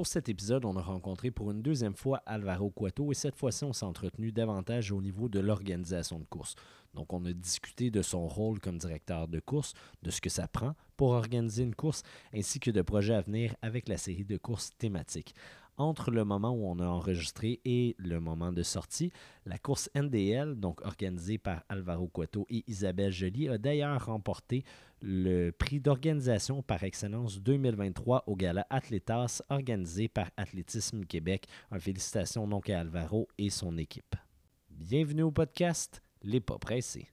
Pour cet épisode, on a rencontré pour une deuxième fois Alvaro Cueto et cette fois-ci, on s'est entretenu davantage au niveau de l'organisation de course. Donc, on a discuté de son rôle comme directeur de course, de ce que ça prend pour organiser une course, ainsi que de projets à venir avec la série de courses thématiques entre le moment où on a enregistré et le moment de sortie. La course NDL, donc organisée par Alvaro Cueto et Isabelle Joly, a d'ailleurs remporté le prix d'organisation par excellence 2023 au Gala Atletas organisé par Athlétisme Québec. Un félicitations donc à Alvaro et son équipe. Bienvenue au podcast Les Pas Pressés.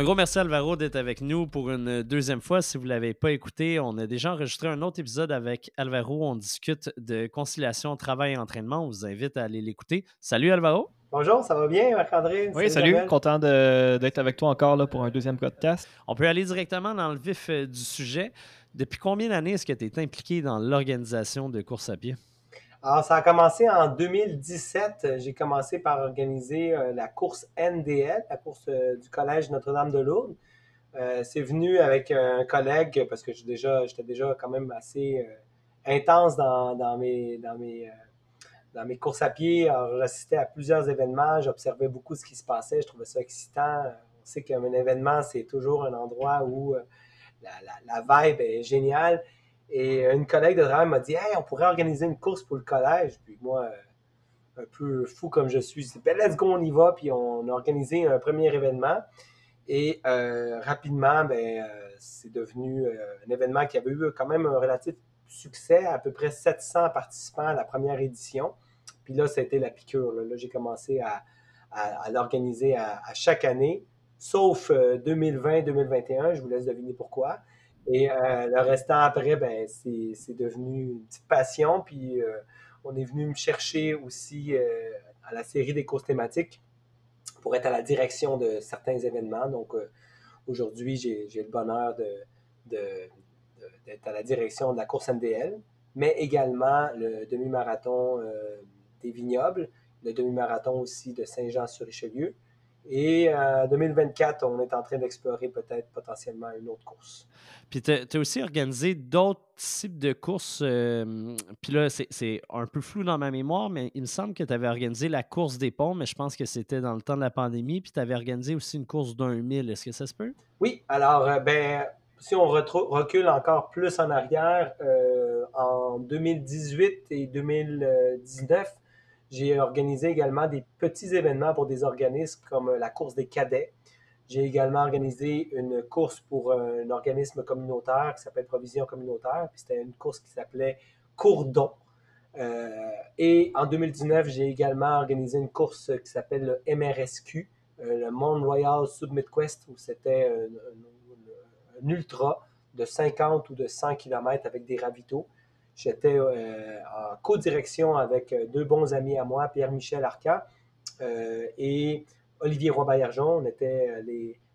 Un gros merci Alvaro d'être avec nous pour une deuxième fois. Si vous ne l'avez pas écouté, on a déjà enregistré un autre épisode avec Alvaro. On discute de conciliation travail et entraînement. On vous invite à aller l'écouter. Salut Alvaro. Bonjour, ça va bien, Marc-André? Oui, salut. Content d'être avec toi encore là, pour un deuxième podcast. On peut aller directement dans le vif euh, du sujet. Depuis combien d'années est-ce que tu es impliqué dans l'organisation de courses à pied? Alors, ça a commencé en 2017. J'ai commencé par organiser euh, la course NDL, la course euh, du Collège Notre-Dame-de-Lourdes. Euh, c'est venu avec un collègue parce que j'étais déjà, déjà quand même assez intense dans, mes, courses à pied. J'assistais à plusieurs événements, j'observais beaucoup ce qui se passait, je trouvais ça excitant. On sait qu'un événement, c'est toujours un endroit où la vibe est géniale. Et une collègue de travail m'a dit Hey, on pourrait organiser une course pour le collège. Puis moi, un peu fou comme je suis, c'est ben, let's go, on y va. Puis on a organisé un premier événement. Et euh, rapidement, ben, euh, c'est devenu euh, un événement qui avait eu quand même un relatif succès, à peu près 700 participants à la première édition. Puis là, c'était la piqûre. Là, j'ai commencé à, l'organiser à, chaque année, sauf 2020-2021. Je vous laisse deviner pourquoi. Et euh, le restant après, ben, c'est devenu une petite passion. Puis euh, on est venu me chercher aussi euh, à la série des courses thématiques pour être à la direction de certains événements. Donc aujourd'hui, j'ai le bonheur d'être de, à la direction de la course MDL, mais également le demi-marathon des Vignobles, le demi-marathon aussi de Saint-Jean-sur-Richelieu. Et en 2024, on est en train d'explorer peut-être potentiellement une autre course. Puis tu as, aussi organisé d'autres types de courses. Euh, puis là, c'est un peu flou dans ma mémoire, mais il me semble que tu avais organisé la course des ponts, mais je pense que c'était dans le temps de la pandémie. Puis tu avais organisé aussi une course d'un mille. Est-ce que ça se peut? Oui. Alors, euh, ben, si on recule encore plus en arrière, euh, en 2018 et 2019, j'ai organisé également des petits événements pour des organismes comme la course des cadets j'ai également organisé une course pour un organisme communautaire qui s'appelle Provision communautaire. Puis c'était une course qui s'appelait Courdon. Euh, et en 2019, j'ai également organisé une course qui s'appelle le MRSQ, euh, le Mont Royal Submit Quest, où c'était un, ultra de 50 ou de 100 km avec des ravitaux. J'étais euh, en co-direction avec deux bons amis à moi, Pierre-Michel Arcan et Olivier Roy-Baillargeon. On était euh,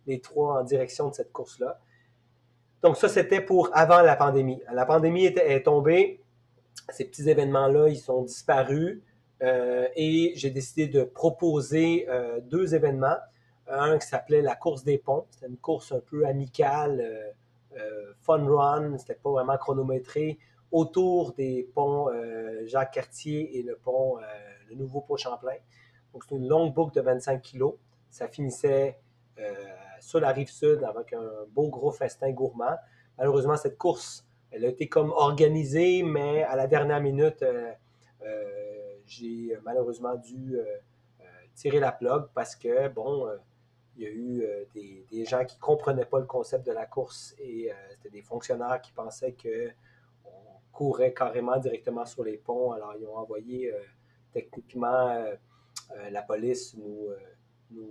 les, trois en direction de cette course-là. Donc ça, c'était pour avant la pandémie. La pandémie est, tombée. Ces petits événements-là, ils sont disparus. Euh, et j'ai décidé de proposer euh, deux événements. Un qui s'appelait la course des ponts. C'était une course un peu amicale, fun run. C'était pas vraiment chronométré autour des ponts Jacques Cartier et le pont, le nouveau pont Champlain. Donc, c'est une longue boucle de 25 kilos. Ça finissait euh, sur la rive sud avec un beau gros festin gourmand. Malheureusement, cette course, elle a été comme organisée, mais à la dernière minute, euh, euh, j'ai malheureusement dû tirer la plug parce que, bon, il y a eu des, gens qui ne comprenaient pas le concept de la course et c'était des fonctionnaires qui pensaient qu'on courait carrément directement sur les ponts. Alors, ils ont envoyé techniquement euh, la police nous, euh,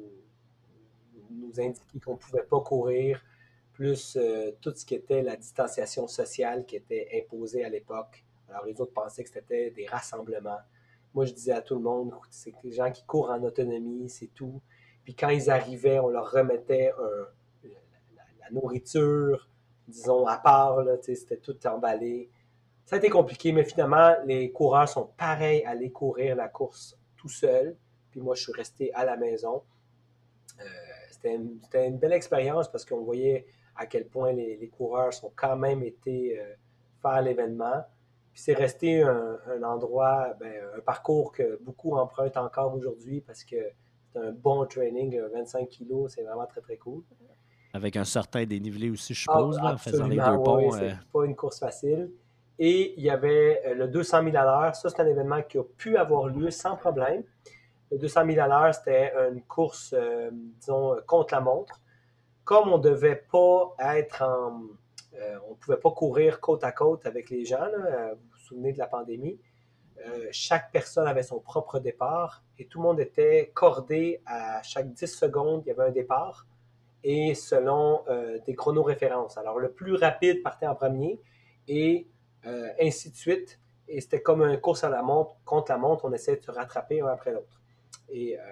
nous, indiquait qu'on ne pouvait pas courir, plus euh, tout ce qui était la distanciation sociale qui était imposée à l'époque. Alors les autres pensaient que c'était des rassemblements. Moi, je disais à tout le monde, c'est des gens qui courent en autonomie, c'est tout. Puis quand ils arrivaient, on leur remettait la, nourriture, disons, à part, c'était tout emballé. Ça a été compliqué, mais finalement, les coureurs sont pareils à aller courir la course tout seuls. Puis moi, je suis resté à la maison. Euh, c'était une, belle expérience parce qu'on voyait à quel point les, coureurs sont quand même été euh, faire l'événement. Puis c'est resté un, endroit, ben, un parcours que beaucoup empruntent encore aujourd'hui parce que c'est un bon training, 25 kilos, c'est vraiment très très cool. Avec un certain dénivelé aussi, je suppose, en faisant les deux ponts. euh. pas une course facile. Et il y avait euh, le 200 000 à l'heure. Ça, c'est un événement qui a pu avoir lieu sans problème. Le 200 000 à l'heure, c'était une course, euh, disons, contre la montre. Comme on ne devait pas être en. on ne pouvait pas courir côte à côte avec les gens, vous vous souvenez de la pandémie. chaque personne avait son propre départ et tout le monde était cordé à chaque 10 secondes, il y avait un départ et selon euh, des chronoréférences. Alors, le plus rapide partait en premier et euh, ainsi de suite. Et c'était comme une course à la montre, contre la montre, on essayait de se rattraper un après l'autre. Et euh,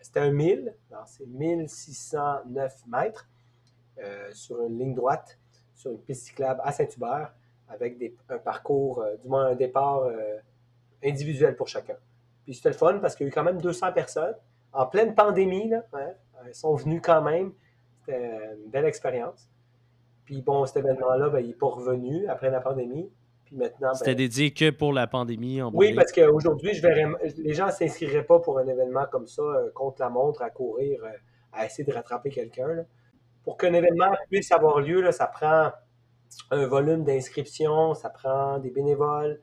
c'était un 1000, c'est 1609 mètres sur une ligne droite, sur une piste cyclable à Saint-Hubert, avec un parcours, du moins un départ individuel pour chacun. Puis c'était le fun parce qu'il y a eu quand même 200 personnes en pleine pandémie. Là, hein, elles sont venues quand même. C'était une belle expérience. Puis bon, cet événement-là, ben, il n'est pas revenu après la pandémie. Puis maintenant. C'était ben, dédié que pour la pandémie en Oui, parce qu'aujourd'hui, je verrais, les gens ne s'inscriraient pas pour un événement comme ça, euh, contre la montre, à courir, euh, à essayer de rattraper quelqu'un. Pour qu'un événement puisse avoir lieu, là, ça prend un volume d'inscription, ça prend des bénévoles.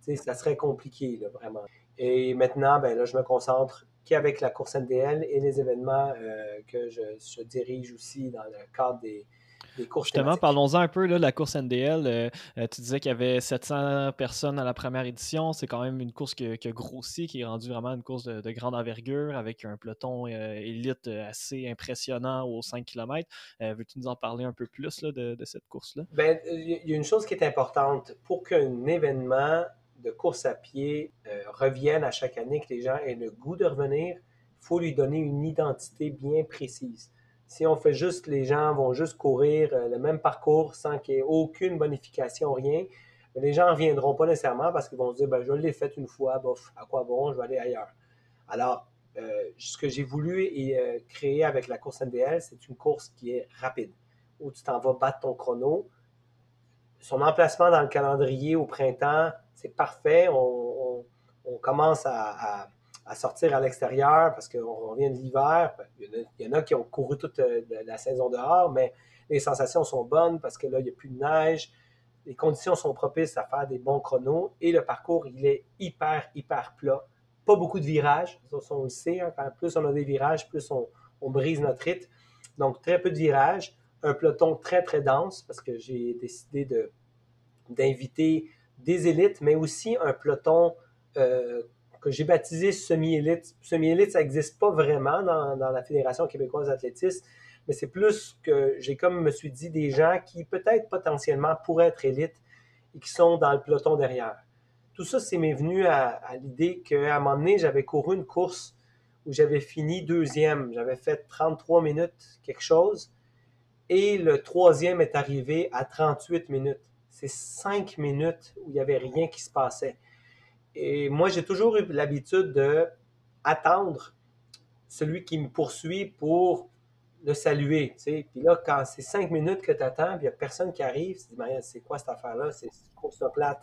Ça serait compliqué, là, vraiment. Et maintenant, ben, là, je me concentre qu'avec la course NDL et les événements euh, que je, dirige aussi dans le cadre des. Justement, parlons-en un peu de la course NDL. Euh, euh, tu disais qu'il y avait 700 personnes à la première édition. C'est quand même une course qui, a grossi, qui est rendue vraiment une course de, grande envergure avec un peloton élite assez impressionnant aux 5 km. Veux-tu nous en parler un peu plus de, de, cette course-là? Ben, il y a une chose qui est importante. Pour qu'un événement de course à pied euh, reviennent à chaque année, que les gens aient le goût de revenir, il faut lui donner une identité bien précise. Si on fait juste, les gens vont juste courir euh, le même parcours sans qu'il y ait aucune bonification, rien, les gens ne reviendront pas nécessairement parce qu'ils vont se dire ben, je l'ai fait une fois, bof, à quoi bon, je vais aller ailleurs. Alors, euh, ce que j'ai voulu créer avec la course NDL, c'est une course qui est rapide, où tu t'en vas battre ton chrono. Son emplacement dans le calendrier au printemps, c'est parfait. On, commence à, sortir à l'extérieur parce qu'on revient de l'hiver. Il, y en a qui ont couru toute euh, la saison dehors, mais les sensations sont bonnes parce que là, il n'y a plus de neige. Les conditions sont propices à faire des bons chronos et le parcours, il est hyper, hyper plat. Pas beaucoup de virages. On le sait. Hein. plus on a des virages, plus on, on brise notre rythme. Donc, très peu de virages. Un peloton très, très dense parce que j'ai décidé d'inviter des élites, mais aussi un peloton euh, que j'ai baptisé semi-élite. Semi-élite, ça n'existe pas vraiment dans, la Fédération québécoise d'athlétisme, mais c'est plus que j'ai comme me suis dit des gens qui peut-être potentiellement pourraient être élites et qui sont dans le peloton derrière. Tout ça, c'est m'est venu à, l'idée qu'à un moment donné, j'avais couru une course où j'avais fini deuxième. J'avais fait 33 minutes quelque chose. Et le troisième est arrivé à 38 minutes c'est cinq minutes où il n'y avait rien qui se passait. Et moi, j'ai toujours eu l'habitude de attendre celui qui me poursuit pour le saluer. Puis là, quand c'est cinq minutes que tu attends, il n'y a personne qui arrive, tu te dis, c'est quoi cette affaire-là? C'est course plate.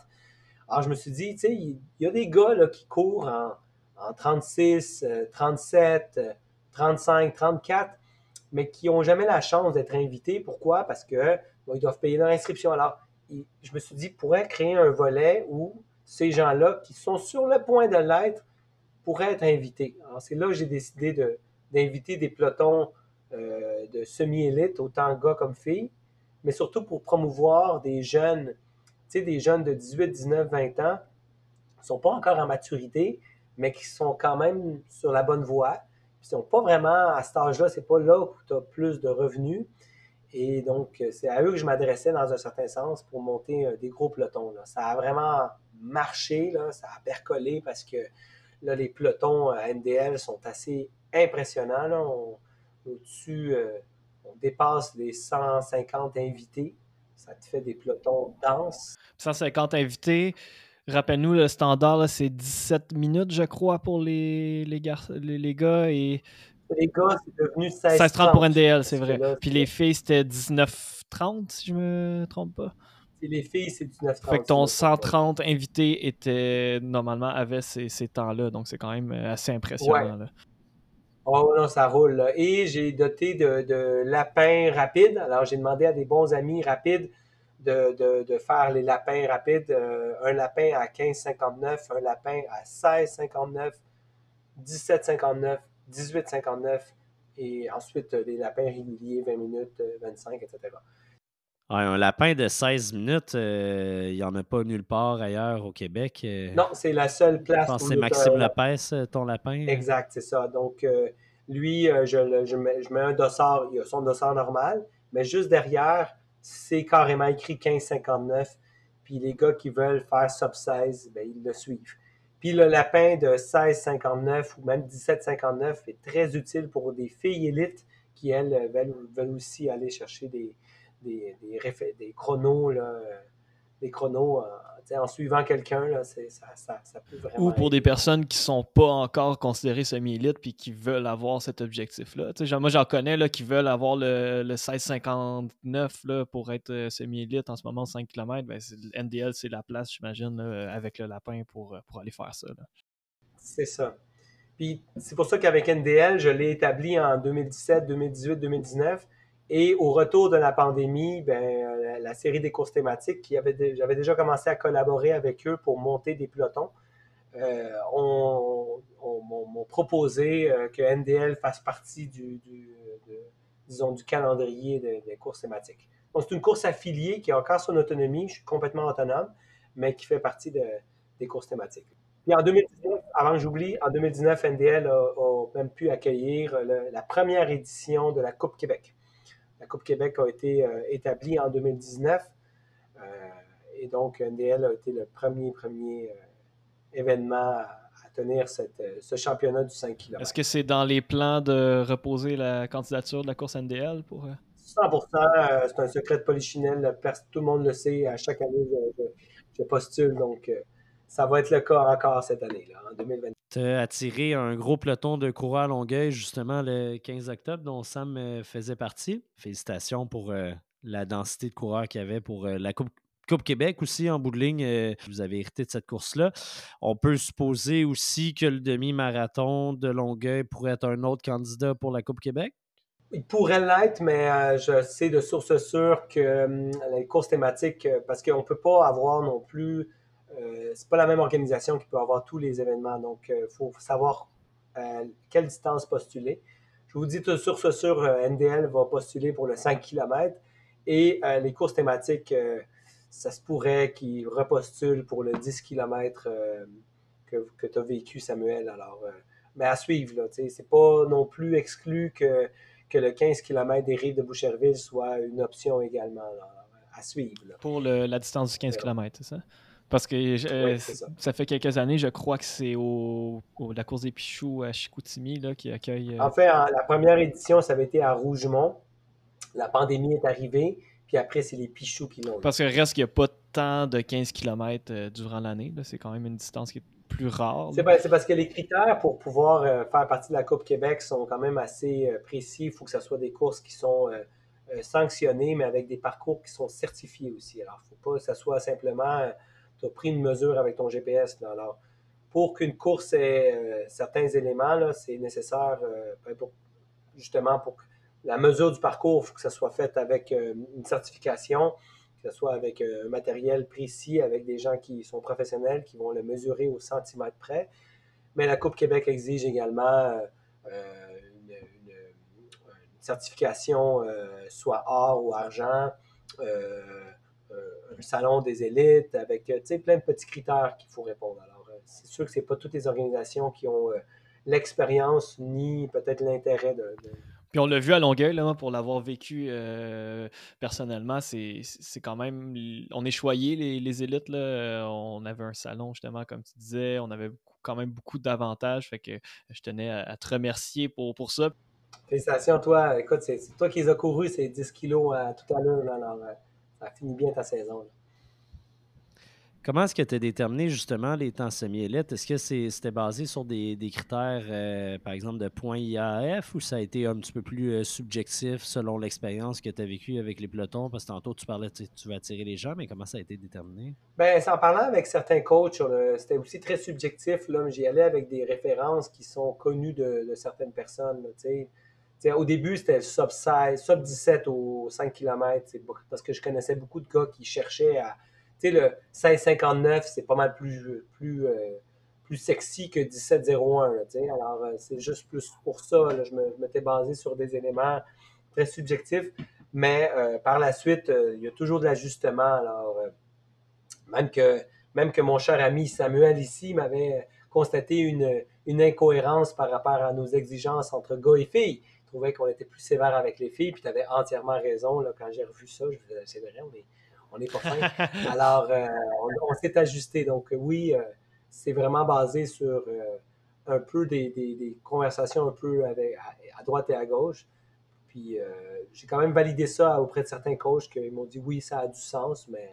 Alors, je me suis dit, tu sais, il y, a des gars là, qui courent en, en 36, 37, 35, 34, mais qui n'ont jamais la chance d'être invités. Pourquoi? Parce que ils doivent payer leur inscription. Alors, je me suis dit, pourrait créer un volet où ces gens-là qui sont sur le point de l'être pourraient être invités. c'est là que j'ai décidé d'inviter des pelotons euh, de semi-élite, autant gars comme filles, mais surtout pour promouvoir des jeunes, tu sais, des jeunes de 18, 19, 20 ans, qui ne sont pas encore en maturité, mais qui sont quand même sur la bonne voie. Ils sont pas vraiment à cet âge-là, c'est pas là où tu as plus de revenus. Et donc, euh, c'est à eux que je m'adressais dans un certain sens pour monter euh, des gros pelotons. Ça a vraiment marché, ça a percolé parce que là, les pelotons à euh, NDL sont assez impressionnants. On, au-dessus, on dépasse les 150 invités. ça te fait des pelotons denses. 150 invités. Rappelle-nous, le standard, c'est 17 minutes, je crois, pour les, les, gars, les, gars. Et... Les gars, c'est devenu 16 30 pour NDL, c'est vrai. Puis les filles, c'était 19-30, si je me trompe pas. Les filles, c'est 19-30. Fait que ton 130 invités était, normalement, avait ces, ces temps-là. Donc, c'est quand même assez impressionnant. Là. Oh non, ça roule. Et j'ai doté de, de lapins rapides. Alors, j'ai demandé à des bons amis rapides de, de, faire les lapins rapides. Euh, un lapin à 15,59, un lapin à 16,59, 17,59, 18,59 et ensuite euh, les lapins réguliers 20 minutes, 25, euh, etc. un lapin de 16 minutes, il n'y en a pas nulle part ailleurs au Québec. non, c'est la seule place. Je pense c'est Maxime Lopez, ton lapin. Exact, c'est ça. Donc, lui, je, je, mets, je, mets, un dossard, il a son dossard normal, mais juste derrière, c'est carrément écrit 15,59. Puis les gars qui veulent faire sub 16, ben, ils le suivent. Puis le lapin de 16,59 ou même 17,59 est très utile pour des filles élites qui, elles, veulent, aussi aller chercher des, des, des, chronos, là, des chronos en suivant quelqu'un, ça, ça, ça, peut vraiment. Ou pour des personnes qui ne sont pas encore considérées semi-élites puis qui veulent avoir cet objectif-là. Moi, j'en connais là, qui veulent avoir le, le 1659 là, pour être euh, semi-élite en ce moment, 5 km. Ben, NDL, c'est la place, j'imagine, avec le lapin pour, pour aller faire ça. C'est ça. Puis c'est pour ça qu'avec NDL, je l'ai établi en 2017, 2018, 2019. Et au retour de la pandémie, ben, la, série des courses thématiques, j'avais déjà commencé à collaborer avec eux pour monter des pelotons, euh, m'ont proposé euh, que NDL fasse partie du, disons, du calendrier des courses thématiques. Donc, c'est une course affiliée qui a encore son autonomie, je suis complètement autonome, mais qui fait partie des courses thématiques. Puis en 2019, avant que j'oublie, en 2019, NDL a, même pu accueillir la première édition de la Coupe Québec. La Coupe Québec a été euh, établie en 2019 euh, et donc NDL a été le premier, premier euh, événement à, tenir ce championnat du 5 km. Est-ce que c'est dans les plans de reposer la candidature de la course NDL pour. 100% c'est un secret de polichinelle. Tout le monde le sait. À chaque année, je, postule. Donc, ça va être le cas encore cette année, là, en 2020. Tu as attiré un gros peloton de coureurs à Longueuil, justement, le 15 octobre, dont Sam euh, faisait partie. Félicitations pour euh, la densité de coureurs qu'il y avait pour euh, la Coupe Coupe Québec aussi, en bout de ligne, vous avez hérité de cette course-là. On peut supposer aussi que le demi-marathon de Longueuil pourrait être un autre candidat pour la Coupe Québec? Il pourrait l'être, mais je sais de source sûre que hum, les courses thématiques, parce qu'on ne peut pas avoir non plus euh, c'est pas la même organisation qui peut avoir tous les événements. Donc, il euh, faut savoir euh, quelle distance postuler. Je vous dis tout sur ce sur, NDL va postuler pour le 5 km et les courses thématiques, ça se pourrait qu'ils repostulent pour le 10 km que, que tu as vécu, Samuel. Alors, mais à suivre, là, c'est pas non plus exclu que, que le 15 km des rives de Boucherville soit une option également à suivre. Pour la distance du 15 km, c'est ça? Parce que euh, ça. fait quelques années, je crois que c'est au, la course des Pichoux à Chicoutimi là, qui accueille. Euh, en fait, la première édition, ça avait été à Rougemont. La pandémie est arrivée, puis après, c'est les Pichoux qui l'ont. Parce que reste qu'il n'y a pas tant de 15 km euh, durant l'année. C'est quand même une distance qui est plus rare. C'est parce que les critères pour pouvoir faire partie de la Coupe Québec sont quand même assez précis. Il faut que ce soit des courses qui sont sanctionnées, mais avec des parcours qui sont certifiés aussi. Alors, il ne faut pas que ce soit simplement tu as pris une mesure avec ton GPS. Alors, pour qu'une course ait euh, certains éléments, c'est nécessaire euh, ben, justement pour la mesure du parcours, il faut que ça soit fait avec euh, une certification, que ce soit avec un matériel précis, avec des gens qui sont professionnels, qui vont le mesurer au centimètre près. Mais la Coupe Québec exige également une, certification soit or ou argent un salon des élites avec euh, plein de petits critères qu'il faut répondre. Alors, euh, c'est sûr que ce n'est pas toutes les organisations qui ont euh, l'expérience ni peut-être l'intérêt de, Puis on l'a vu à Longueuil, là, pour l'avoir vécu personnellement, c'est quand même. On est choyé, les, les, élites. Là. On avait un salon, justement, comme tu disais. On avait quand même beaucoup d'avantages. Fait que je tenais à, te remercier pour, pour ça. Félicitations, toi. Écoute, c'est toi qui les as couru ces 10 kilos tout à l'heure. Finit bien ta saison. Comment est-ce que tu as déterminé justement les temps semi-élites? Est-ce que c'était basé sur des, critères, euh, par exemple, de points IAF ou ça a été un petit peu plus euh, subjectif selon l'expérience que tu as vécue avec les pelotons? Parce que tantôt, tu parlais, tu, tu vas attirer les gens, mais comment ça a été déterminé? Bien, en parlant avec certains coachs, c'était aussi très subjectif. Là, j'y allais avec des références qui sont connues de, certaines personnes. Au début, c'était sub 16, sub 17 au 5 km, parce que je connaissais beaucoup de gars qui cherchaient à sais, le 1659, c'est pas mal plus, plus, euh, plus sexy que 1701. alors, euh, c'est juste plus pour ça. je, m'étais basé sur des éléments très subjectifs. Mais euh, par la suite, il y a toujours de l'ajustement. Alors, même, que, même que mon cher ami Samuel ici m'avait constaté une, une incohérence par rapport à nos exigences entre gars et filles. Il trouvait qu'on était plus sévère avec les filles, puis tu avais entièrement raison là, quand j'ai revu ça. Je me c'est vrai, on est, on n'est pas fin. Alors, euh, on, s'est ajusté. Donc, oui, euh, c'est vraiment basé sur euh, un peu des, conversations un peu à, droite et à gauche. Puis, j'ai quand même validé ça auprès de certains coachs qui m'ont dit oui, ça a du sens, mais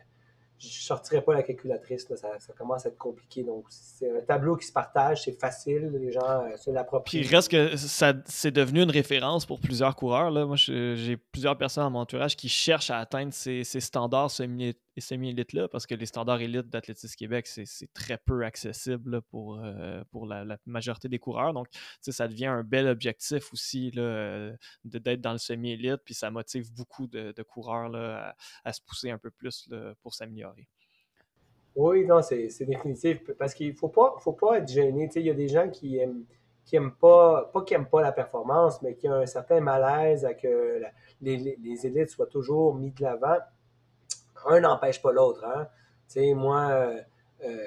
je ne sortirai pas la calculatrice, ça, commence à être compliqué. Donc, c'est un tableau qui se partage, c'est facile, les gens euh, se l'approprient. Puis, reste que ça, c'est devenu une référence pour plusieurs coureurs. Là. Moi, j'ai plusieurs personnes à mon entourage qui cherchent à atteindre ces, standards semi semi-élites-là, parce que les standards élites d'Athlétisme Québec, c'est très peu accessible pour, euh, pour la, majorité des coureurs. Donc, ça devient un bel objectif aussi d'être dans le semi-élite, puis ça motive beaucoup de, coureurs là, à, se pousser un peu plus pour s'améliorer. Oui, non, c'est définitif. Parce qu'il ne faut pas, faut pas être gêné. Il y a des gens qui aiment, qui aiment pas, pas qui n'aiment pas la performance, mais qui ont un certain malaise à que les, élites soient toujours mis de l'avant. Un n'empêche pas l'autre. Hein? moi, euh, euh,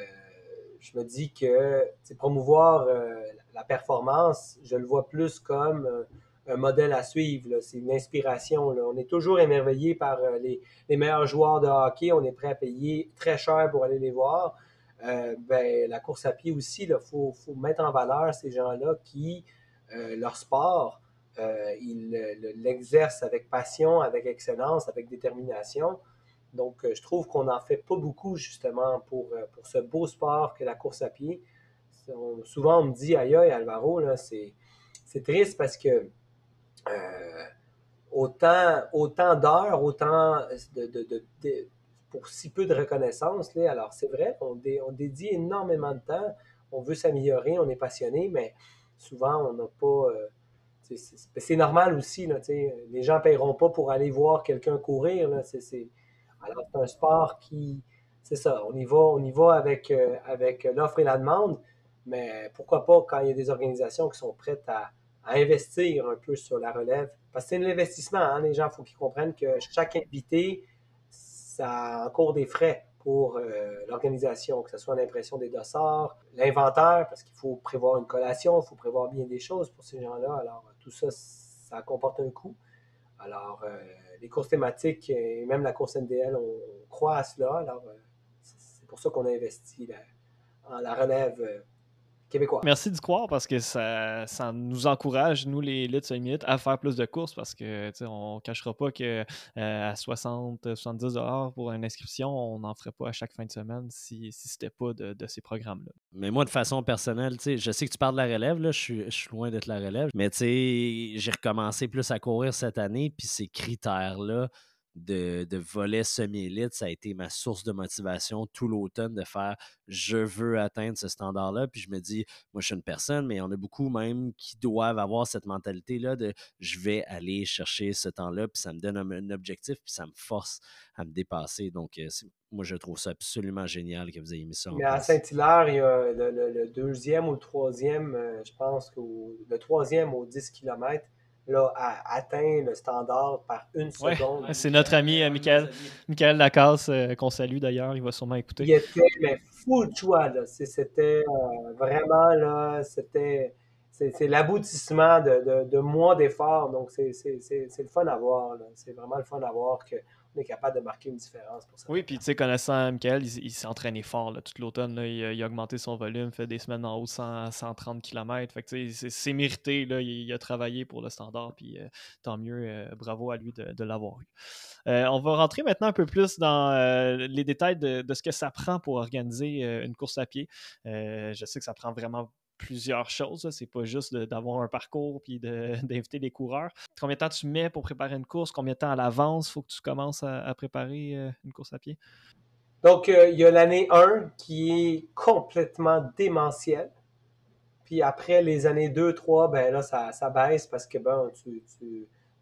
je me dis que promouvoir euh, la performance, je le vois plus comme un modèle à suivre. C'est une inspiration. On est toujours émerveillé par euh, les, meilleurs joueurs de hockey. On est prêt à payer très cher pour aller les voir. Ben, la course à pied aussi, il faut, mettre en valeur ces gens-là qui, leur sport, ils l'exercent avec passion, avec excellence, avec détermination. Donc, je trouve qu'on n'en fait pas beaucoup, justement, pour, pour ce beau sport que la course à pied. souvent, on me dit, aïe, aïe, Alvaro, c'est triste parce que euh, autant, autant d'heures, autant de, pour si peu de reconnaissance. Alors, c'est vrai, on, on, dédie énormément de temps. On veut s'améliorer, on est passionné, mais souvent, on n'a pas. Euh, c'est normal aussi. Là, les gens ne paieront pas pour aller voir quelqu'un courir. Là, alors, c'est un sport qui. C'est ça, on y va, euh, avec l'offre et la demande, mais pourquoi pas quand il y a des organisations qui sont prêtes à, investir un peu sur la relève. Parce que c'est un investissement, hein, les gens, il faut qu'ils comprennent que chaque invité, ça encore des frais pour euh, l'organisation, que ce soit l'impression des dossards, l'inventaire, parce qu'il faut prévoir une collation, il faut prévoir bien des choses pour ces gens-là. Alors, tout ça, ça comporte un coût. Alors, euh, les courses thématiques et même la course NDL, on, croit à cela. Alors, euh, c'est pour ça qu'on a investi en la relève Merci d'y croire parce que ça, ça, nous encourage, nous les élites semi à faire plus de courses parce que on ne cachera pas que euh, à 60, 70 dollars pour une inscription, on n'en ferait pas à chaque fin de semaine si, si c'était pas de, de, ces programmes-là. Mais moi, de façon personnelle, je sais que tu parles de la relève, là, je, suis, je suis loin d'être la relève, mais j'ai recommencé plus à courir cette année, puis ces critères-là, de, de volet semi-élite, ça a été ma source de motivation tout l'automne de faire je veux atteindre ce standard-là. Puis je me dis, moi je suis une personne, mais on a beaucoup même qui doivent avoir cette mentalité-là de je vais aller chercher ce temps-là, puis ça me donne un, objectif, puis ça me force à me dépasser. Donc euh, moi je trouve ça absolument génial que vous ayez mis ça en mais À Saint-Hilaire, il y a le, deuxième ou le troisième, euh, je pense que le troisième au 10 km là, a atteint le standard par une seconde. C'est notre ami euh, Michael, Michael Lacasse, euh, qu'on salue d'ailleurs, il va sûrement écouter. Il était mais fou de joie, C'était euh, vraiment là, c'était. C'est l'aboutissement de, de, mois d'efforts, donc c'est le fun à voir. C'est vraiment le fun à voir on est capable de marquer une différence pour ça. Oui, puis tu sais, connaissant Michael, il, s'est entraîné fort là, tout l'automne. Il, a augmenté son volume, fait des semaines en haut 130 km. Fait que c'est mérité. Là, il, a travaillé pour le standard, puis euh, tant mieux. Euh, bravo à lui de, l'avoir eu. Euh, on va rentrer maintenant un peu plus dans les détails de, ce que ça prend pour organiser une course à pied. je sais que ça prend vraiment plusieurs choses. C'est pas juste d'avoir un parcours puis d'inviter des coureurs. Combien de temps tu mets pour préparer une course? Combien de temps à l'avance faut que tu commences à, préparer euh, une course à pied? Donc, euh, il y a l'année 1 qui est complètement démentielle. Puis après, les années 2, 3, ben là, ça, baisse parce que bon, tu,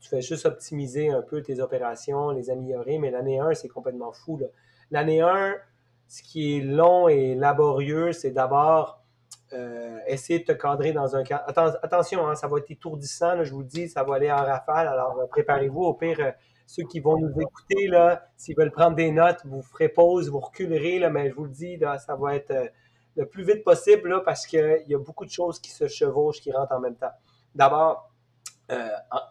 fais juste optimiser un peu tes opérations, les améliorer. Mais l'année 1, c'est complètement fou. L'année 1, ce qui est long et laborieux, c'est d'abord euh, essayer de te cadrer dans un cadre. attention, hein, ça va être étourdissant, je vous le dis, ça va aller en rafale. Alors, euh, préparez-vous. Au pire, euh, ceux qui vont nous écouter, s'ils veulent prendre des notes, vous ferez pause, vous reculerez, là, mais je vous le dis, ça va être le plus vite possible là, parce qu'il y a beaucoup de choses qui se chevauchent, qui rentrent en même temps. D'abord,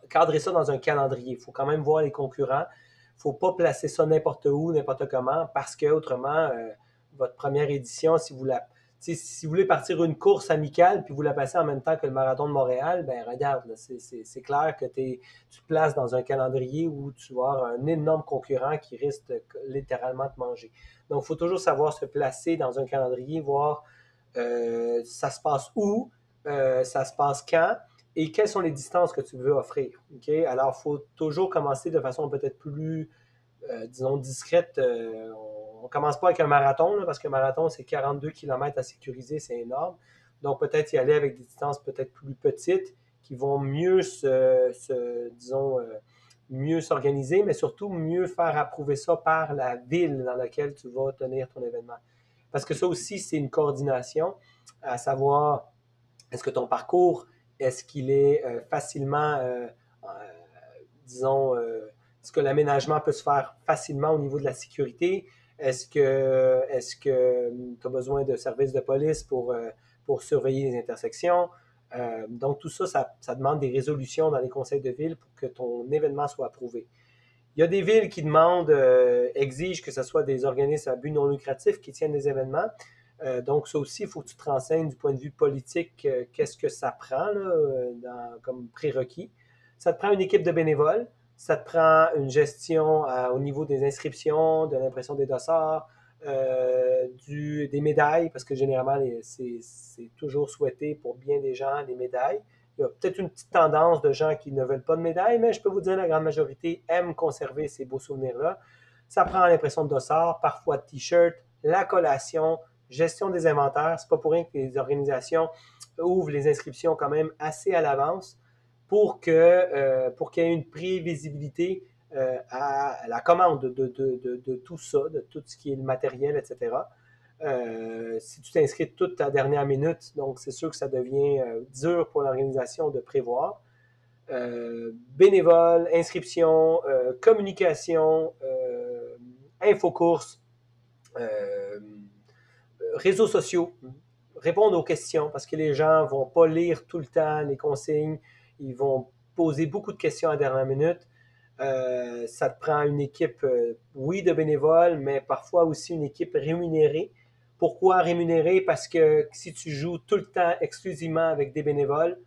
cadrer ça dans un calendrier. Il faut quand même voir les concurrents. Il ne faut pas placer ça n'importe où, n'importe comment, parce que autrement, votre première édition, si vous la si vous voulez partir une course amicale puis vous la passez en même temps que le marathon de Montréal, ben regarde, c'est clair que tu te places dans un calendrier où tu vas avoir un énorme concurrent qui risque littéralement de manger. Donc, il faut toujours savoir se placer dans un calendrier, voir euh, ça se passe où, euh, ça se passe quand et quelles sont les distances que tu veux offrir. Alors, il faut toujours commencer de façon peut-être plus, euh, disons, discrète commence pas avec un marathon, parce qu'un marathon, c'est 42 km à sécuriser, c'est énorme. Donc, peut-être y aller avec des distances peut-être plus petites qui vont mieux se, disons, euh, mieux s'organiser, mais surtout mieux faire approuver ça par la ville dans laquelle tu vas tenir ton événement. Parce que ça aussi, c'est une coordination, à savoir, est-ce que ton parcours, est-ce qu'il est, euh, facilement, euh, disons, est-ce que l'aménagement peut se faire facilement au niveau de la sécurité? Est-ce que est-ce que tu as besoin de services de police pour, euh, surveiller les intersections? Euh, donc, tout ça, ça, demande des résolutions dans les conseils de ville pour que ton événement soit approuvé. Il y a des villes qui demandent, euh, exigent que ce soit des organismes à but non lucratif qui tiennent des événements. donc, ça aussi, il faut que tu te renseignes du point de vue politique, qu'est-ce que ça prend comme prérequis. Ça te prend une équipe de bénévoles ça te prend une gestion euh, au niveau des inscriptions, de l'impression des dossards, euh, des médailles, parce que généralement, c'est toujours souhaité pour bien des gens, les médailles. Il y a peut-être une petite tendance de gens qui ne veulent pas de médailles, mais je peux vous dire, la grande majorité aime conserver ces beaux souvenirs-là. Ça prend l'impression de dossards, parfois de t-shirts, la collation, gestion des inventaires. C'est pas pour rien que les organisations ouvrent les inscriptions quand même assez à l'avance euh, pour qu'il y ait une prévisibilité euh, à la commande de, de, tout ça, de tout ce qui est le matériel, etc. Euh, si tu t'inscris toute ta dernière minute, donc c'est sûr que ça devient dur pour l'organisation de prévoir. bénévoles, inscription, communication, infocourses, réseaux sociaux, répondre aux questions parce que les gens ne vont pas lire tout le temps les consignes. Ils vont poser beaucoup de questions à la dernière minute. Euh, ça te prend une équipe, euh, oui, de bénévoles, mais parfois aussi une équipe rémunérée. Pourquoi rémunérée? Parce que si tu joues tout le temps exclusivement avec des bénévoles,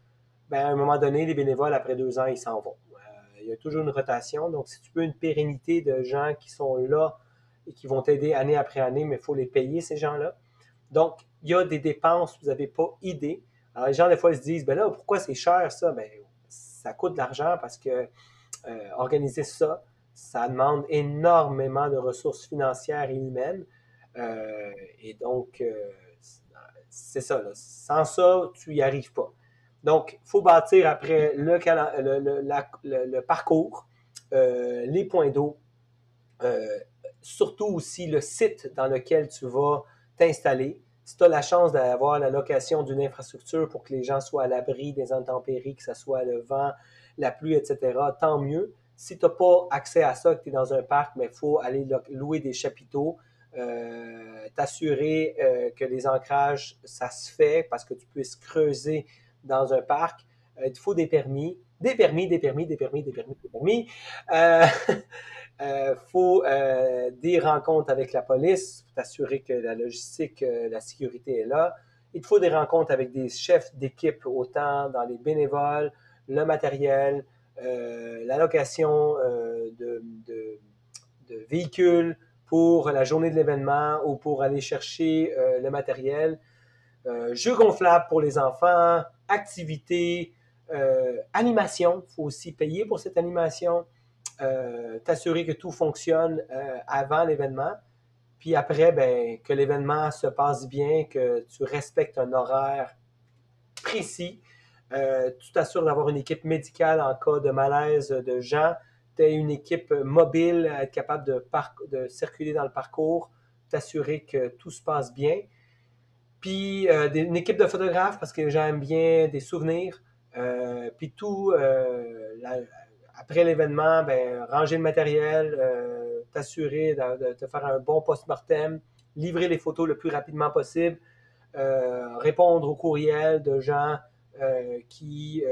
ben, à un moment donné, les bénévoles, après deux ans, ils s'en vont. Euh, il y a toujours une rotation. Donc, si tu veux une pérennité de gens qui sont là et qui vont t'aider année après année, mais il faut les payer, ces gens-là. Donc, il y a des dépenses, vous n'avez pas idée. Alors, les gens, des fois, ils se disent, ben là, pourquoi c'est cher ça? Ben, ça coûte de l'argent parce que euh, organiser ça, ça demande énormément de ressources financières et humaines. Euh, et donc, euh, c'est ça. Sans ça, tu n'y arrives pas. Donc, il faut bâtir après le, le, parcours, les points d'eau, surtout aussi le site dans lequel tu vas t'installer si tu as la chance d'avoir la location d'une infrastructure pour que les gens soient à l'abri des intempéries, que ce soit le vent, la pluie, etc., tant mieux. Si tu n'as pas accès à ça, que tu es dans un parc, mais il faut aller louer des chapiteaux, euh, t'assurer euh, que les ancrages, ça se fait parce que tu puisses creuser dans un parc. Euh, il faut des permis, des permis, des permis, des permis, des permis, des permis. Il faut des rencontres avec la police pour t'assurer que la logistique, la sécurité est là. Il faut des rencontres avec des chefs d'équipe, autant dans les bénévoles, le matériel, la location de, véhicules pour la journée de l'événement ou pour aller chercher le matériel. jeux gonflables pour les enfants, activités, euh, animation, il faut aussi payer pour cette animation, euh, t'assurer que tout fonctionne euh, avant l'événement, puis après, ben, que l'événement se passe bien, que tu respectes un horaire précis. tu t'assures d'avoir une équipe médicale en cas de malaise de gens. Tu as une équipe mobile, être capable de, circuler dans le parcours, t'assurer que tout se passe bien. Puis une équipe de photographes parce que les gens aiment bien des souvenirs. Euh, puis tout, euh, après l'événement, ben, ranger le matériel, euh, t'assurer de, te faire un bon post-mortem, livrer les photos le plus rapidement possible, répondre aux courriels de gens qui,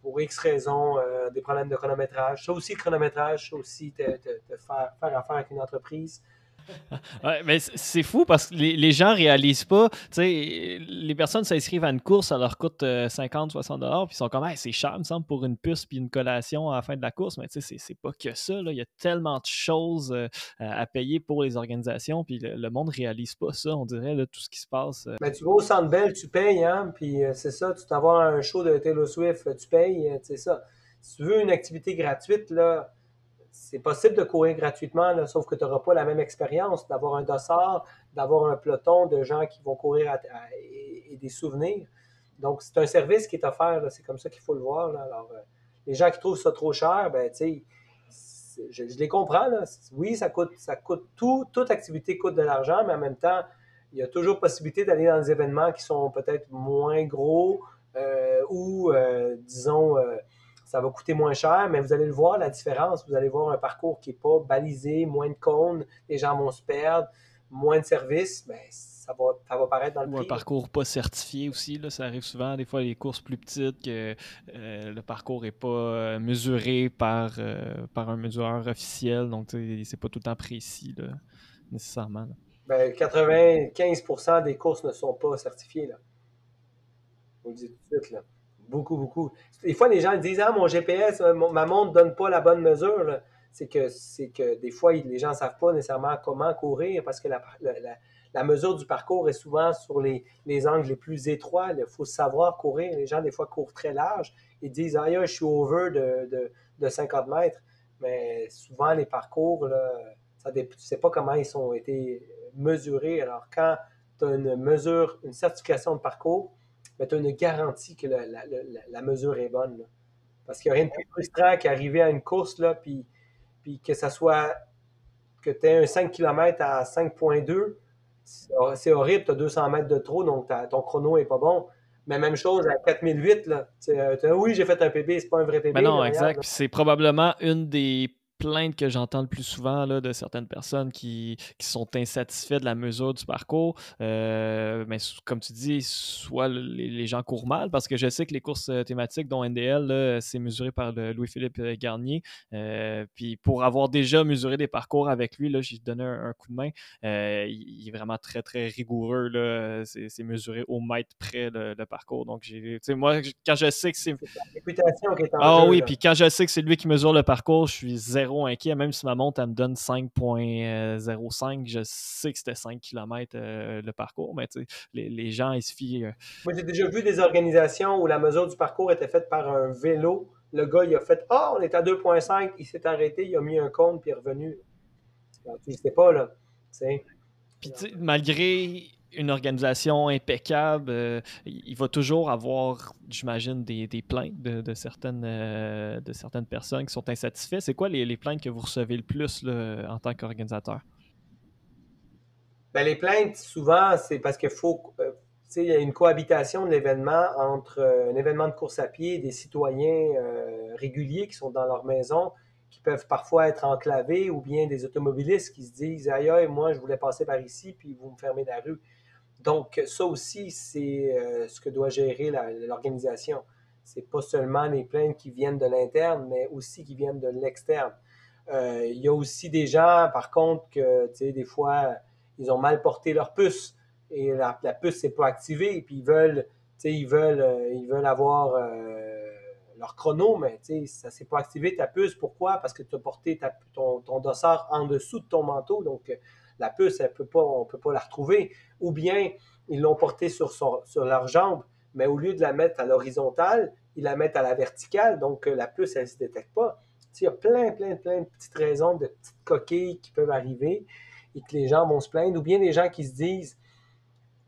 pour X raisons, des problèmes de chronométrage. Ça aussi, le chronométrage, ça aussi, te, faire, faire affaire avec une entreprise. ouais, mais c'est fou parce que les, les gens réalisent pas. Les personnes s'inscrivent à une course, ça leur coûte 50, 60 dollars, puis ils sont comme, c'est cher, me semble, pour une puce puis une collation à la fin de la course. Mais c'est pas que ça. Là. Il y a tellement de choses euh, à payer pour les organisations, puis le, monde réalise pas ça, on dirait, tout ce qui se passe. Euh. Mais tu vas au Centre tu payes, hein, puis euh, c'est ça, tu t'avoir un show de Taylor Swift, tu payes, c'est ça. Si tu veux une activité gratuite, là, c'est possible de courir gratuitement, sauf que tu n'auras pas la même expérience d'avoir un dossard, d'avoir un peloton de gens qui vont courir et, des souvenirs. Donc, c'est un service qui est offert, c'est comme ça qu'il faut le voir. Alors, euh, les gens qui trouvent ça trop cher, ben, je, les comprends. Oui, ça coûte, ça coûte tout, toute activité coûte de l'argent, mais en même temps, il y a toujours possibilité d'aller dans des événements qui sont peut-être moins gros euh, ou, euh, disons, ça va coûter moins cher, mais vous allez le voir, la différence. Vous allez voir un parcours qui n'est pas balisé, moins de cônes, les gens vont se perdre, moins de services, mais ça va, ça va paraître dans le Ou un parcours pas certifié aussi, là, ça arrive souvent, des fois, les courses plus petites, que euh, le parcours n'est pas euh, mesuré par, euh, par un mesureur officiel, donc c'est pas tout le temps précis, nécessairement. Ben, 95% des courses ne sont pas certifiées. Là. On le dit tout de suite. Là. Beaucoup, beaucoup. Des fois, les gens disent Ah, mon GPS, euh, ma montre ne donne pas la bonne mesure. C'est que, c'est que des fois, les gens ne savent pas nécessairement comment courir parce que la, mesure du parcours est souvent sur les, les angles les plus étroits. Il faut savoir courir. Les gens, des fois, courent très large. Ils disent Ah, je suis over de, de, de, 50 mètres. Mais souvent, les parcours, ça, tu ne sais pas comment ils ont été mesurés. Alors, quand tu as une mesure, une certification de parcours, mais tu as une garantie que la, mesure est bonne. Parce qu'il n'y a rien de plus frustrant qu'arriver à une course, là, puis, puis que ça soit que tu aies un 5 km à 5.2, c'est horrible, tu as 200 mètres de trop, donc ton chrono n'est pas bon. Mais même chose à 4008, là. oui, j'ai fait un PB, c'est pas un vrai PB. Mais non, exact. C'est probablement une des plainte que j'entends le plus souvent là, de certaines personnes qui, qui, sont insatisfaits de la mesure du parcours. Euh, mais comme tu dis, soit les, gens courent mal, parce que je sais que les courses euh, thématiques, dont NDL, c'est mesuré par Louis-Philippe euh, Garnier. puis pour avoir déjà mesuré des parcours avec lui, j'ai donné un, coup de main. il, est vraiment très, très rigoureux. C'est mesuré au mètre près le, parcours. Donc, j'ai, moi, quand je sais que c'est. Ah oui, puis quand je sais que c'est lui qui mesure le parcours, je suis zéro inquiet. Même si ma montre elle me donne 5.05, je sais que c'était 5 km euh, le parcours, mais les, les, gens, il suffit. Euh, Moi, j'ai déjà vu des organisations où la mesure du parcours était faite par un vélo. Le gars, il a fait Ah, on est à 2.5, il s'est arrêté, il a mis un compte, puis il est revenu. Tu sais pas, là. Puis, malgré une organisation impeccable, euh, il va toujours avoir, j'imagine, des, plaintes de, certaines, euh, de certaines personnes qui sont insatisfaites. C'est quoi les, plaintes que vous recevez le plus en tant qu'organisateur? Ben, les plaintes, souvent, c'est parce qu'il faut. Euh, il y a une cohabitation de l'événement entre un événement de course à pied et des citoyens réguliers qui sont dans leur maison, qui peuvent parfois être enclavés, ou bien des automobilistes qui se disent Aïe, aïe, moi, je voulais passer par ici, puis vous me fermez la rue. Donc, ça aussi, c'est euh, ce que doit gérer l'organisation. C'est pas seulement les plaintes qui viennent de l'interne, mais aussi qui viennent de l'externe. Euh, il y a aussi des gens, par contre, que, tu sais, des fois, ils ont mal porté leur puce et la, puce n'est pas activée et puis ils veulent, tu sais, ils veulent, euh, ils veulent avoir leur chrono, mais tu sais, ça s'est pas activé ta puce. Pourquoi? Parce que tu as porté ton, ton dossard en dessous de ton manteau, donc la puce, elle peut pas, on ne peut pas la retrouver. Ou bien, ils l'ont portée sur, sur leur jambe, mais au lieu de la mettre à l'horizontale, ils la mettent à la verticale, donc la puce, elle ne se détecte pas. Il y a plein, plein, plein de petites raisons, de petites coquilles qui peuvent arriver et que les gens vont se plaindre, ou bien des gens qui se disent,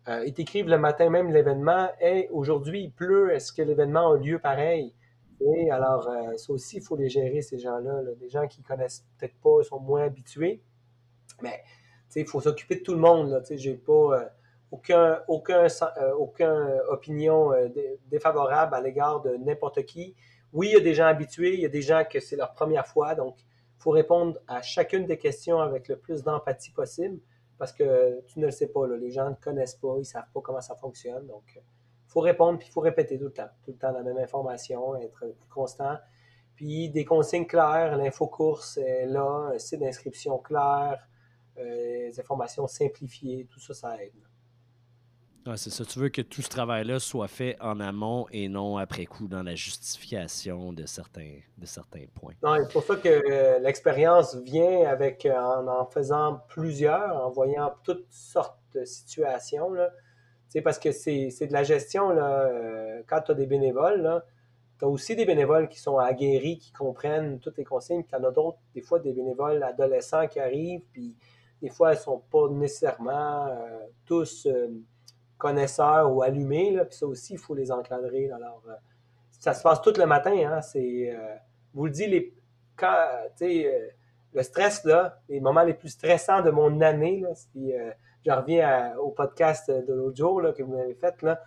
euh, ils t'écrivent le matin même l'événement, Hey, aujourd'hui il pleut, est-ce que l'événement a lieu pareil? Et alors, euh, ça aussi, il faut les gérer, ces gens-là. Des gens qui connaissent peut-être pas, sont moins habitués. Mais il faut s'occuper de tout le monde. Je n'ai pas euh, aucun, aucun, aucun opinion défavorable à l'égard de n'importe qui oui, il y a des gens habitués, il y a des gens que c'est leur première fois, donc il faut répondre à chacune des questions avec le plus d'empathie possible parce que tu ne le sais pas, les gens ne connaissent pas, ils ne savent pas comment ça fonctionne. Donc, il faut répondre, puis il faut répéter tout le temps, tout le temps la même information, être constant. Puis des consignes claires, l'infocourse est là, un site d'inscription clair, euh, des informations simplifiées, tout ça, ça aide c'est ça. Tu veux que tout ce travail-là soit fait en amont et non après coup dans la justification de certains, de certains points? Non, c'est pour ça que euh, l'expérience vient avec euh, en, en faisant plusieurs, en voyant toutes sortes de situations. Là. parce que c'est, de la gestion. Là, euh, quand tu as des bénévoles, tu as aussi des bénévoles qui sont aguerris, qui comprennent toutes les consignes. Tu en as d'autres, des fois, des bénévoles adolescents qui arrivent, puis des fois, ils ne sont pas nécessairement tous connaisseurs ou allumés. Là, puis ça aussi, il faut les encadrer. Alors, euh, ça se passe tout le matin. Hein, c'est, euh, vous le dites, les, quand, euh, le stress, là, les moments les plus stressants de mon année, là, si je reviens au podcast de l'autre jour là, que vous m'avez fait, là,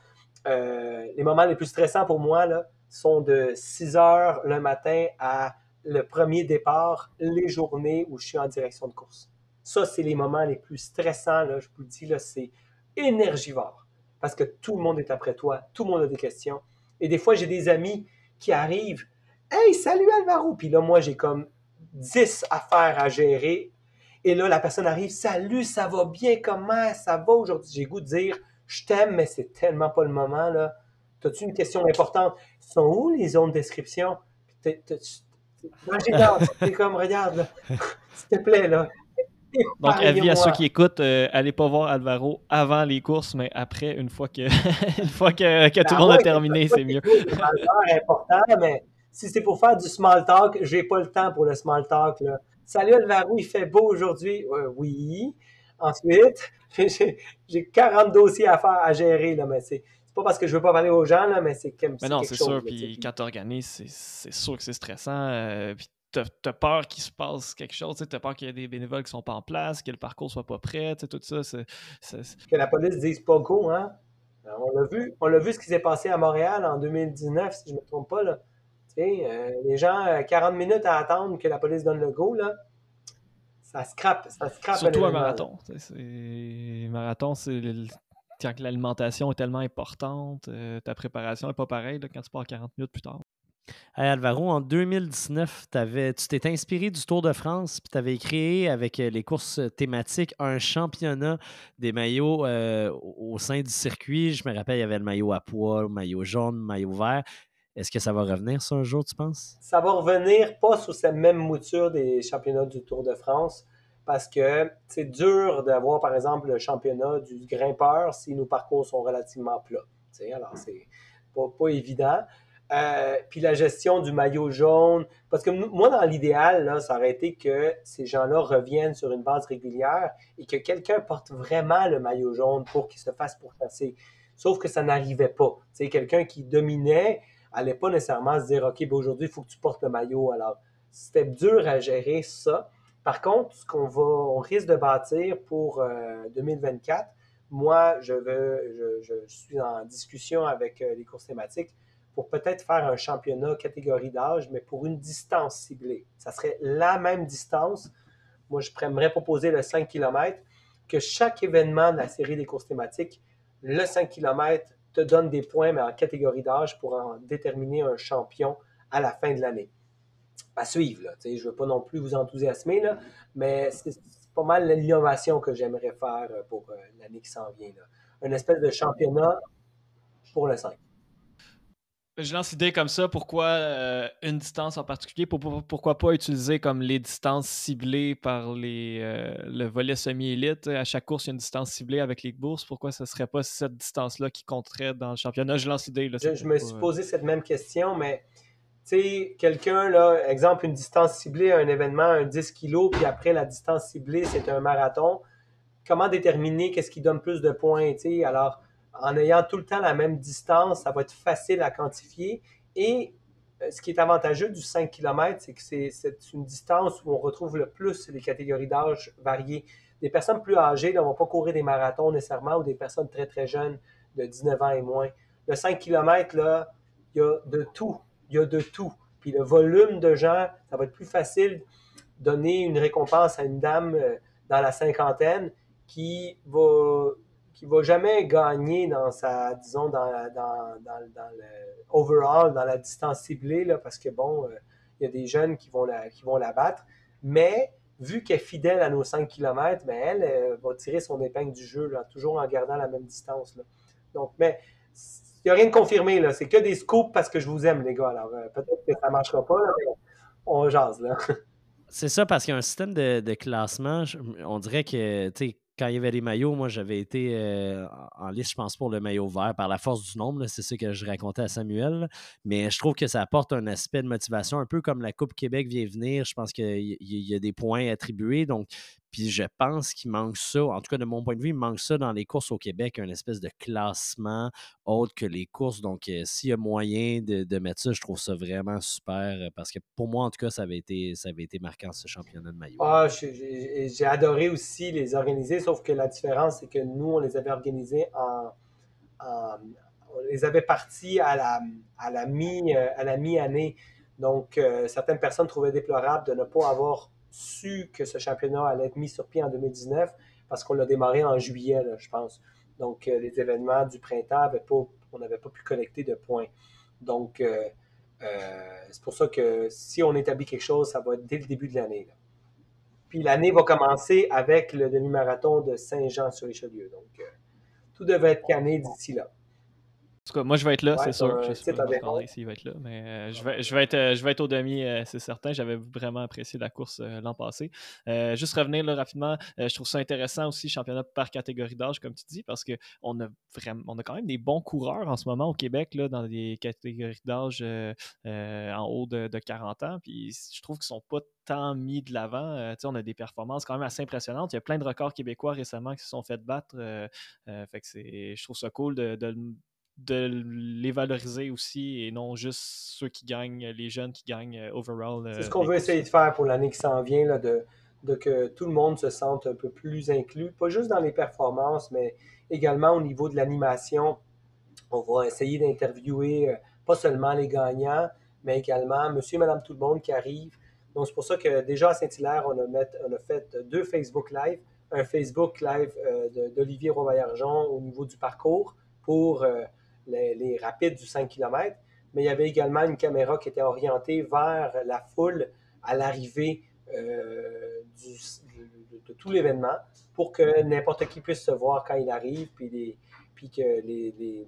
les moments les plus stressants pour moi là, sont de 6 heures le matin à le premier départ, les journées où je suis en direction de course. Ça, c'est les moments les plus stressants, là, je vous le dis, c'est énergivore parce que tout le monde est après toi, tout le monde a des questions. Et des fois, j'ai des amis qui arrivent Hey, salut Alvaro! Puis là, moi, j'ai comme 10 affaires à gérer. Et là, la personne arrive Salut, ça va bien, comment ça va aujourd'hui? J'ai goût de dire Je t'aime, mais c'est tellement pas le moment, là. As-tu une question importante? Sont où les zones de description? Moi, j'ai comme, regarde, s'il te plaît, là. Donc, avis à ceux qui écoutent, euh, allez pas voir Alvaro avant les courses, mais après, une fois que, une fois que, que tout le ben monde a terminé, c'est mieux. C'est important, mais si c'est pour faire du small talk, j'ai pas le temps pour le small talk. Là. Salut Alvaro, il fait beau aujourd'hui. Euh, oui. Ensuite, j'ai 40 dossiers à faire, à gérer, là, mais c'est pas parce que je veux pas parler aux gens, là, mais c'est comme Mais non, c'est sûr. Puis quand tu organises, c'est sûr que c'est stressant. Euh, t'as peur qu'il se passe quelque chose, t'as peur qu'il y ait des bénévoles qui sont pas en place, que le parcours soit pas prêt, tout ça. Que la police dise pas go, hein? On l'a vu, on l'a vu ce qui s'est passé à Montréal en 2019, si je me trompe pas, là. Euh, les gens, 40 euh, minutes à attendre que la police donne le go, là, ça scrape, ça scrape. Surtout un marathon. Un marathon, c'est quand l'alimentation est tellement importante, euh, ta préparation n'est pas pareille quand tu pars 40 minutes plus tard. Alvaro, en 2019, tu t'es inspiré du Tour de France, puis tu avais créé avec euh, les courses thématiques un championnat des maillots euh, au sein du circuit. Je me rappelle, il y avait le maillot à poids, le maillot jaune, le maillot vert. Est-ce que ça va revenir ça un jour, tu penses? Ça va revenir pas sous cette même mouture des championnats du Tour de France parce que c'est dur d'avoir, par exemple, le championnat du grimpeur si nos parcours sont relativement plats. alors, c'est pas évident. Euh, puis la gestion du maillot jaune. Parce que moi, dans l'idéal, ça aurait été que ces gens-là reviennent sur une base régulière et que quelqu'un porte vraiment le maillot jaune pour qu'il se fasse pourchasser. Sauf que ça n'arrivait pas. Quelqu'un qui dominait n'allait pas nécessairement se dire OK, ben aujourd'hui, il faut que tu portes le maillot. Alors, c'était dur à gérer ça. Par contre, ce qu'on va, on risque de bâtir pour 2024, euh, moi, je, veux, je, suis en discussion avec euh, les courses thématiques pour peut-être faire un championnat catégorie d'âge, mais pour une distance ciblée. Ça serait la même distance. Moi, je pourrais proposer le 5 km, que chaque événement de la série des courses thématiques, le 5 km te donne des points, mais en catégorie d'âge pour en déterminer un champion à la fin de l'année. à suivre. Je ne veux pas non plus vous enthousiasmer, mais c'est pas mal l'innovation que j'aimerais faire pour l'année qui s'en vient. Là. Une espèce de championnat pour le 5. Je lance l'idée comme ça. Pourquoi euh, une distance en particulier? pourquoi pas utiliser comme les distances ciblées par les, euh, le volet semi-élite? À chaque course, il y a une distance ciblée avec les bourses. Pourquoi ce ne serait pas cette distance-là qui compterait dans le championnat? Je lance l'idée. Je, me suis posé cette même question, mais tu sais, quelqu'un, là, exemple, une distance ciblée à un événement, un 10 kg, puis après, la distance ciblée, c'est un marathon. Comment déterminer qu'est-ce qui donne plus de points? Alors, en ayant tout le temps la même distance, ça va être facile à quantifier. Et euh, ce qui est avantageux du 5 km, c'est que c'est une distance où on retrouve le plus les catégories d'âge variées. Des personnes plus âgées ne vont pas courir des marathons nécessairement ou des personnes très très jeunes de 19 ans et moins. Le 5 km, il y a de tout. Il y a de tout. Puis le volume de gens, ça va être plus facile de donner une récompense à une dame euh, dans la cinquantaine qui va qui va jamais gagner dans sa, disons, dans, dans, dans, le overall, dans la distance ciblée, là, parce que bon, euh, il y a des jeunes qui vont la, qui vont la battre. Mais vu qu'elle est fidèle à nos 5 km, ben elle, elle, va tirer son épingle du jeu, là, toujours en gardant la même distance. Là. Donc, mais il n'y a rien de confirmé, là. C'est que des scoops parce que je vous aime, les gars. Alors, euh, peut-être que ça ne marchera pas, mais on jase, là. C'est ça, parce qu'il y a un système de, de classement. On dirait que, tu quand il y avait les maillots, moi, j'avais été euh, en liste, je pense, pour le maillot vert par la force du nombre. C'est ça que je racontais à Samuel. Mais je trouve que ça apporte un aspect de motivation, un peu comme la Coupe Québec vient venir. Je pense qu'il y, a des points attribués. Donc, puis je pense qu'il manque ça, en tout cas de mon point de vue, il manque ça dans les courses au Québec, un espèce de classement autre que les courses. Donc, euh, s'il y a moyen de, mettre ça, je trouve ça vraiment super euh, parce que pour moi, en tout cas, ça avait été, ça avait été marquant ce championnat de maillot. Ah, j'ai adoré aussi les organiser, sauf que la différence, c'est que nous, on les avait organisés en. on les avait partis à la, à la euh, mi-année. Donc, certaines personnes trouvaient déplorable de ne pas avoir su que ce championnat allait être mis sur pied en 2019 parce qu'on l'a démarré en juillet, je pense. Donc, euh, les événements du printemps, on n'avait pas pu collecter de points. Donc, euh, euh, c'est pour ça que si on établit quelque chose, ça va être dès le début de l'année. Puis l'année va commencer avec le demi-marathon de Saint-Jean-sur-Richelieu. Donc, tout devrait être canné d'ici là. En tout cas, moi, je vais être là, c'est sûr. Je sais pas s'il va être là, mais euh, je, vais, je, vais être, euh, je vais être au demi, euh, c'est certain. J'avais vraiment apprécié la course l'an passé. juste revenir là, rapidement, je trouve ça intéressant aussi, championnat par catégorie d'âge, comme tu dis, parce qu'on a vraiment, on a quand même des bons coureurs en ce moment au Québec, là, dans des catégories d'âge en haut de, 40 ans. Puis je trouve qu'ils ne sont pas tant mis de l'avant. on a des performances quand même assez impressionnantes. Il y a plein de records québécois récemment qui se sont fait battre. fait que je trouve ça cool de de les valoriser aussi et non juste ceux qui gagnent, les jeunes qui gagnent euh, overall. C'est ce euh, qu'on veut essayer de faire pour l'année qui s'en vient, là, de, de, que tout le monde se sente un peu plus inclus, pas juste dans les performances, mais également au niveau de l'animation. On va essayer d'interviewer euh, pas seulement les gagnants, mais également monsieur et madame tout le monde qui arrivent. Donc, c'est pour ça que déjà à Saint-Hilaire, on, on, a fait deux Facebook Live. Un Facebook Live d'Olivier Rovaillargeon au niveau du parcours pour les, rapides du 5 km, mais il y avait également une caméra qui était orientée vers la foule à l'arrivée euh, de, tout l'événement pour que n'importe qui puisse se voir quand il arrive, puis, que les,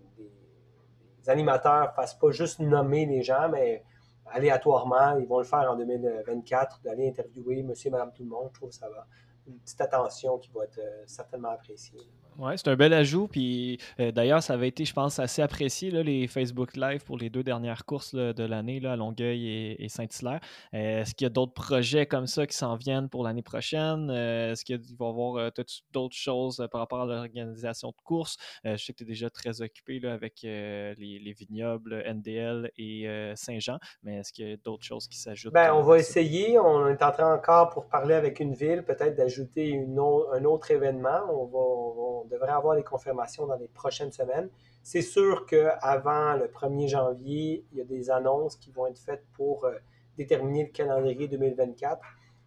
animateurs ne fassent pas juste nommer les gens, mais aléatoirement, ils vont le faire en 2024, d'aller interviewer monsieur et madame tout le monde. Je trouve que ça va. Une petite attention qui va être euh, certainement appréciée. Oui, c'est un bel ajout. Puis euh, d'ailleurs, ça avait été, je pense, assez apprécié, là, les Facebook Live pour les deux dernières courses de l'année, à Longueuil et, Saint-Hilaire. Euh, est-ce qu'il y a d'autres projets comme ça qui s'en viennent pour l'année prochaine? Euh, est-ce qu'il va y avoir d'autres choses par rapport à l'organisation de courses? je sais que tu es déjà très occupé là, avec les, vignobles NDL et Saint-Jean, mais est-ce qu'il y a d'autres choses qui s'ajoutent? Ben, on va essayer. On est en train encore pour parler avec une ville, peut-être d'ajouter un autre événement. On va on devrait avoir les confirmations dans les prochaines semaines. C'est sûr qu'avant le 1er janvier, il y a des annonces qui vont être faites pour euh, déterminer le calendrier 2024.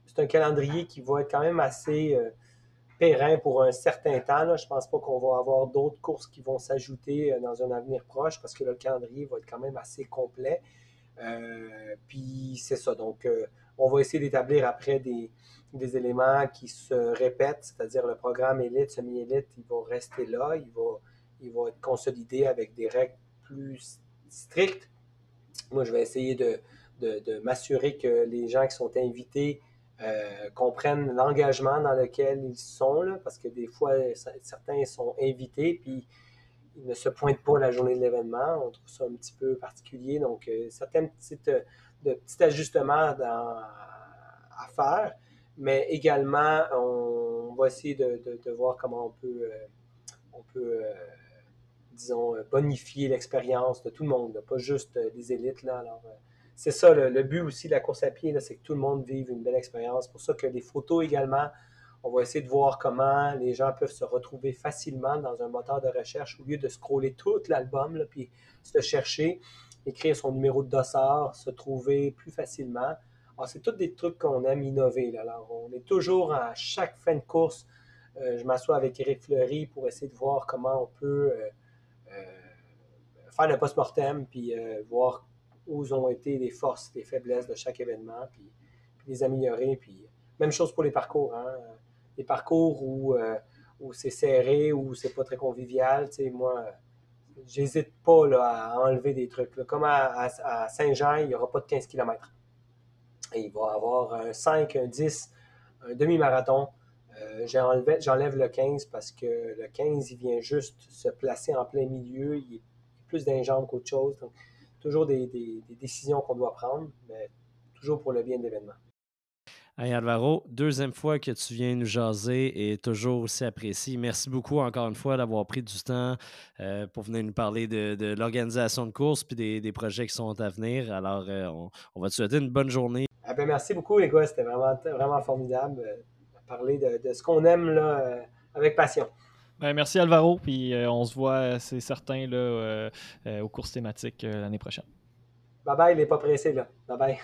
C'est un calendrier qui va être quand même assez euh, pour un certain temps. Je ne pense pas qu'on va avoir d'autres courses qui vont s'ajouter euh, dans un avenir proche parce que le calendrier va être quand même assez complet. puis c'est ça. Donc, on va essayer d'établir après des, éléments qui se répètent, c'est-à-dire le programme élite, semi-élite, il va rester là, il va, être consolidé avec des règles plus strictes. Moi, je vais essayer de, m'assurer que les gens qui sont invités euh, comprennent l'engagement dans lequel ils sont, parce que des fois, certains sont invités, puis ils ne se pointent pas la journée de l'événement. On trouve ça un petit peu particulier. Donc, euh, certains petites, de petits ajustements à faire, mais également, on, va essayer de, voir comment on peut, euh, on peut disons, bonifier l'expérience de tout le monde, pas juste les élites. Là. Alors, c'est ça le, but aussi de la course à pied, c'est que tout le monde vive une belle expérience. C'est pour ça que les photos également, on va essayer de voir comment les gens peuvent se retrouver facilement dans un moteur de recherche au lieu de scroller tout l'album, puis se chercher, écrire son numéro de dossard, se trouver plus facilement. Alors, c'est tous des trucs qu'on aime innover. Alors, on est toujours à chaque fin de course. Euh, je m'assois avec Eric Fleury pour essayer de voir comment on peut euh, euh, faire le post-mortem, puis voir où ont été les forces, les faiblesses de chaque événement, puis, les améliorer. Puis, même chose pour les parcours. Hein. Les parcours où, où c'est serré, où c'est pas très convivial. Moi, j'hésite pas là, à enlever des trucs. Comme à, Saint-Jean, il n'y aura pas de 15 km. il va y avoir un 5, un 10, un demi-marathon. Euh, j'enlève le 15 parce que le 15, il vient juste se placer en plein milieu. Il est plus d'un qu'autre chose toujours des, décisions qu'on doit prendre, mais toujours pour le bien de l'événement. Hey Alvaro, deuxième fois que tu viens nous jaser et toujours aussi apprécié. Merci beaucoup encore une fois d'avoir pris du temps euh, pour venir nous parler de, l'organisation de course puis des, projets qui sont à venir. Alors, euh, on, va te souhaiter une bonne journée. Ah ben merci beaucoup, les gars. C'était vraiment, vraiment formidable euh, de parler de, ce qu'on aime là, avec passion. Ben, merci Alvaro, puis euh, on se voit, c'est certain, là, euh, aux courses thématiques l'année prochaine. Bye bye, il n'est pas pressé là. Bye bye.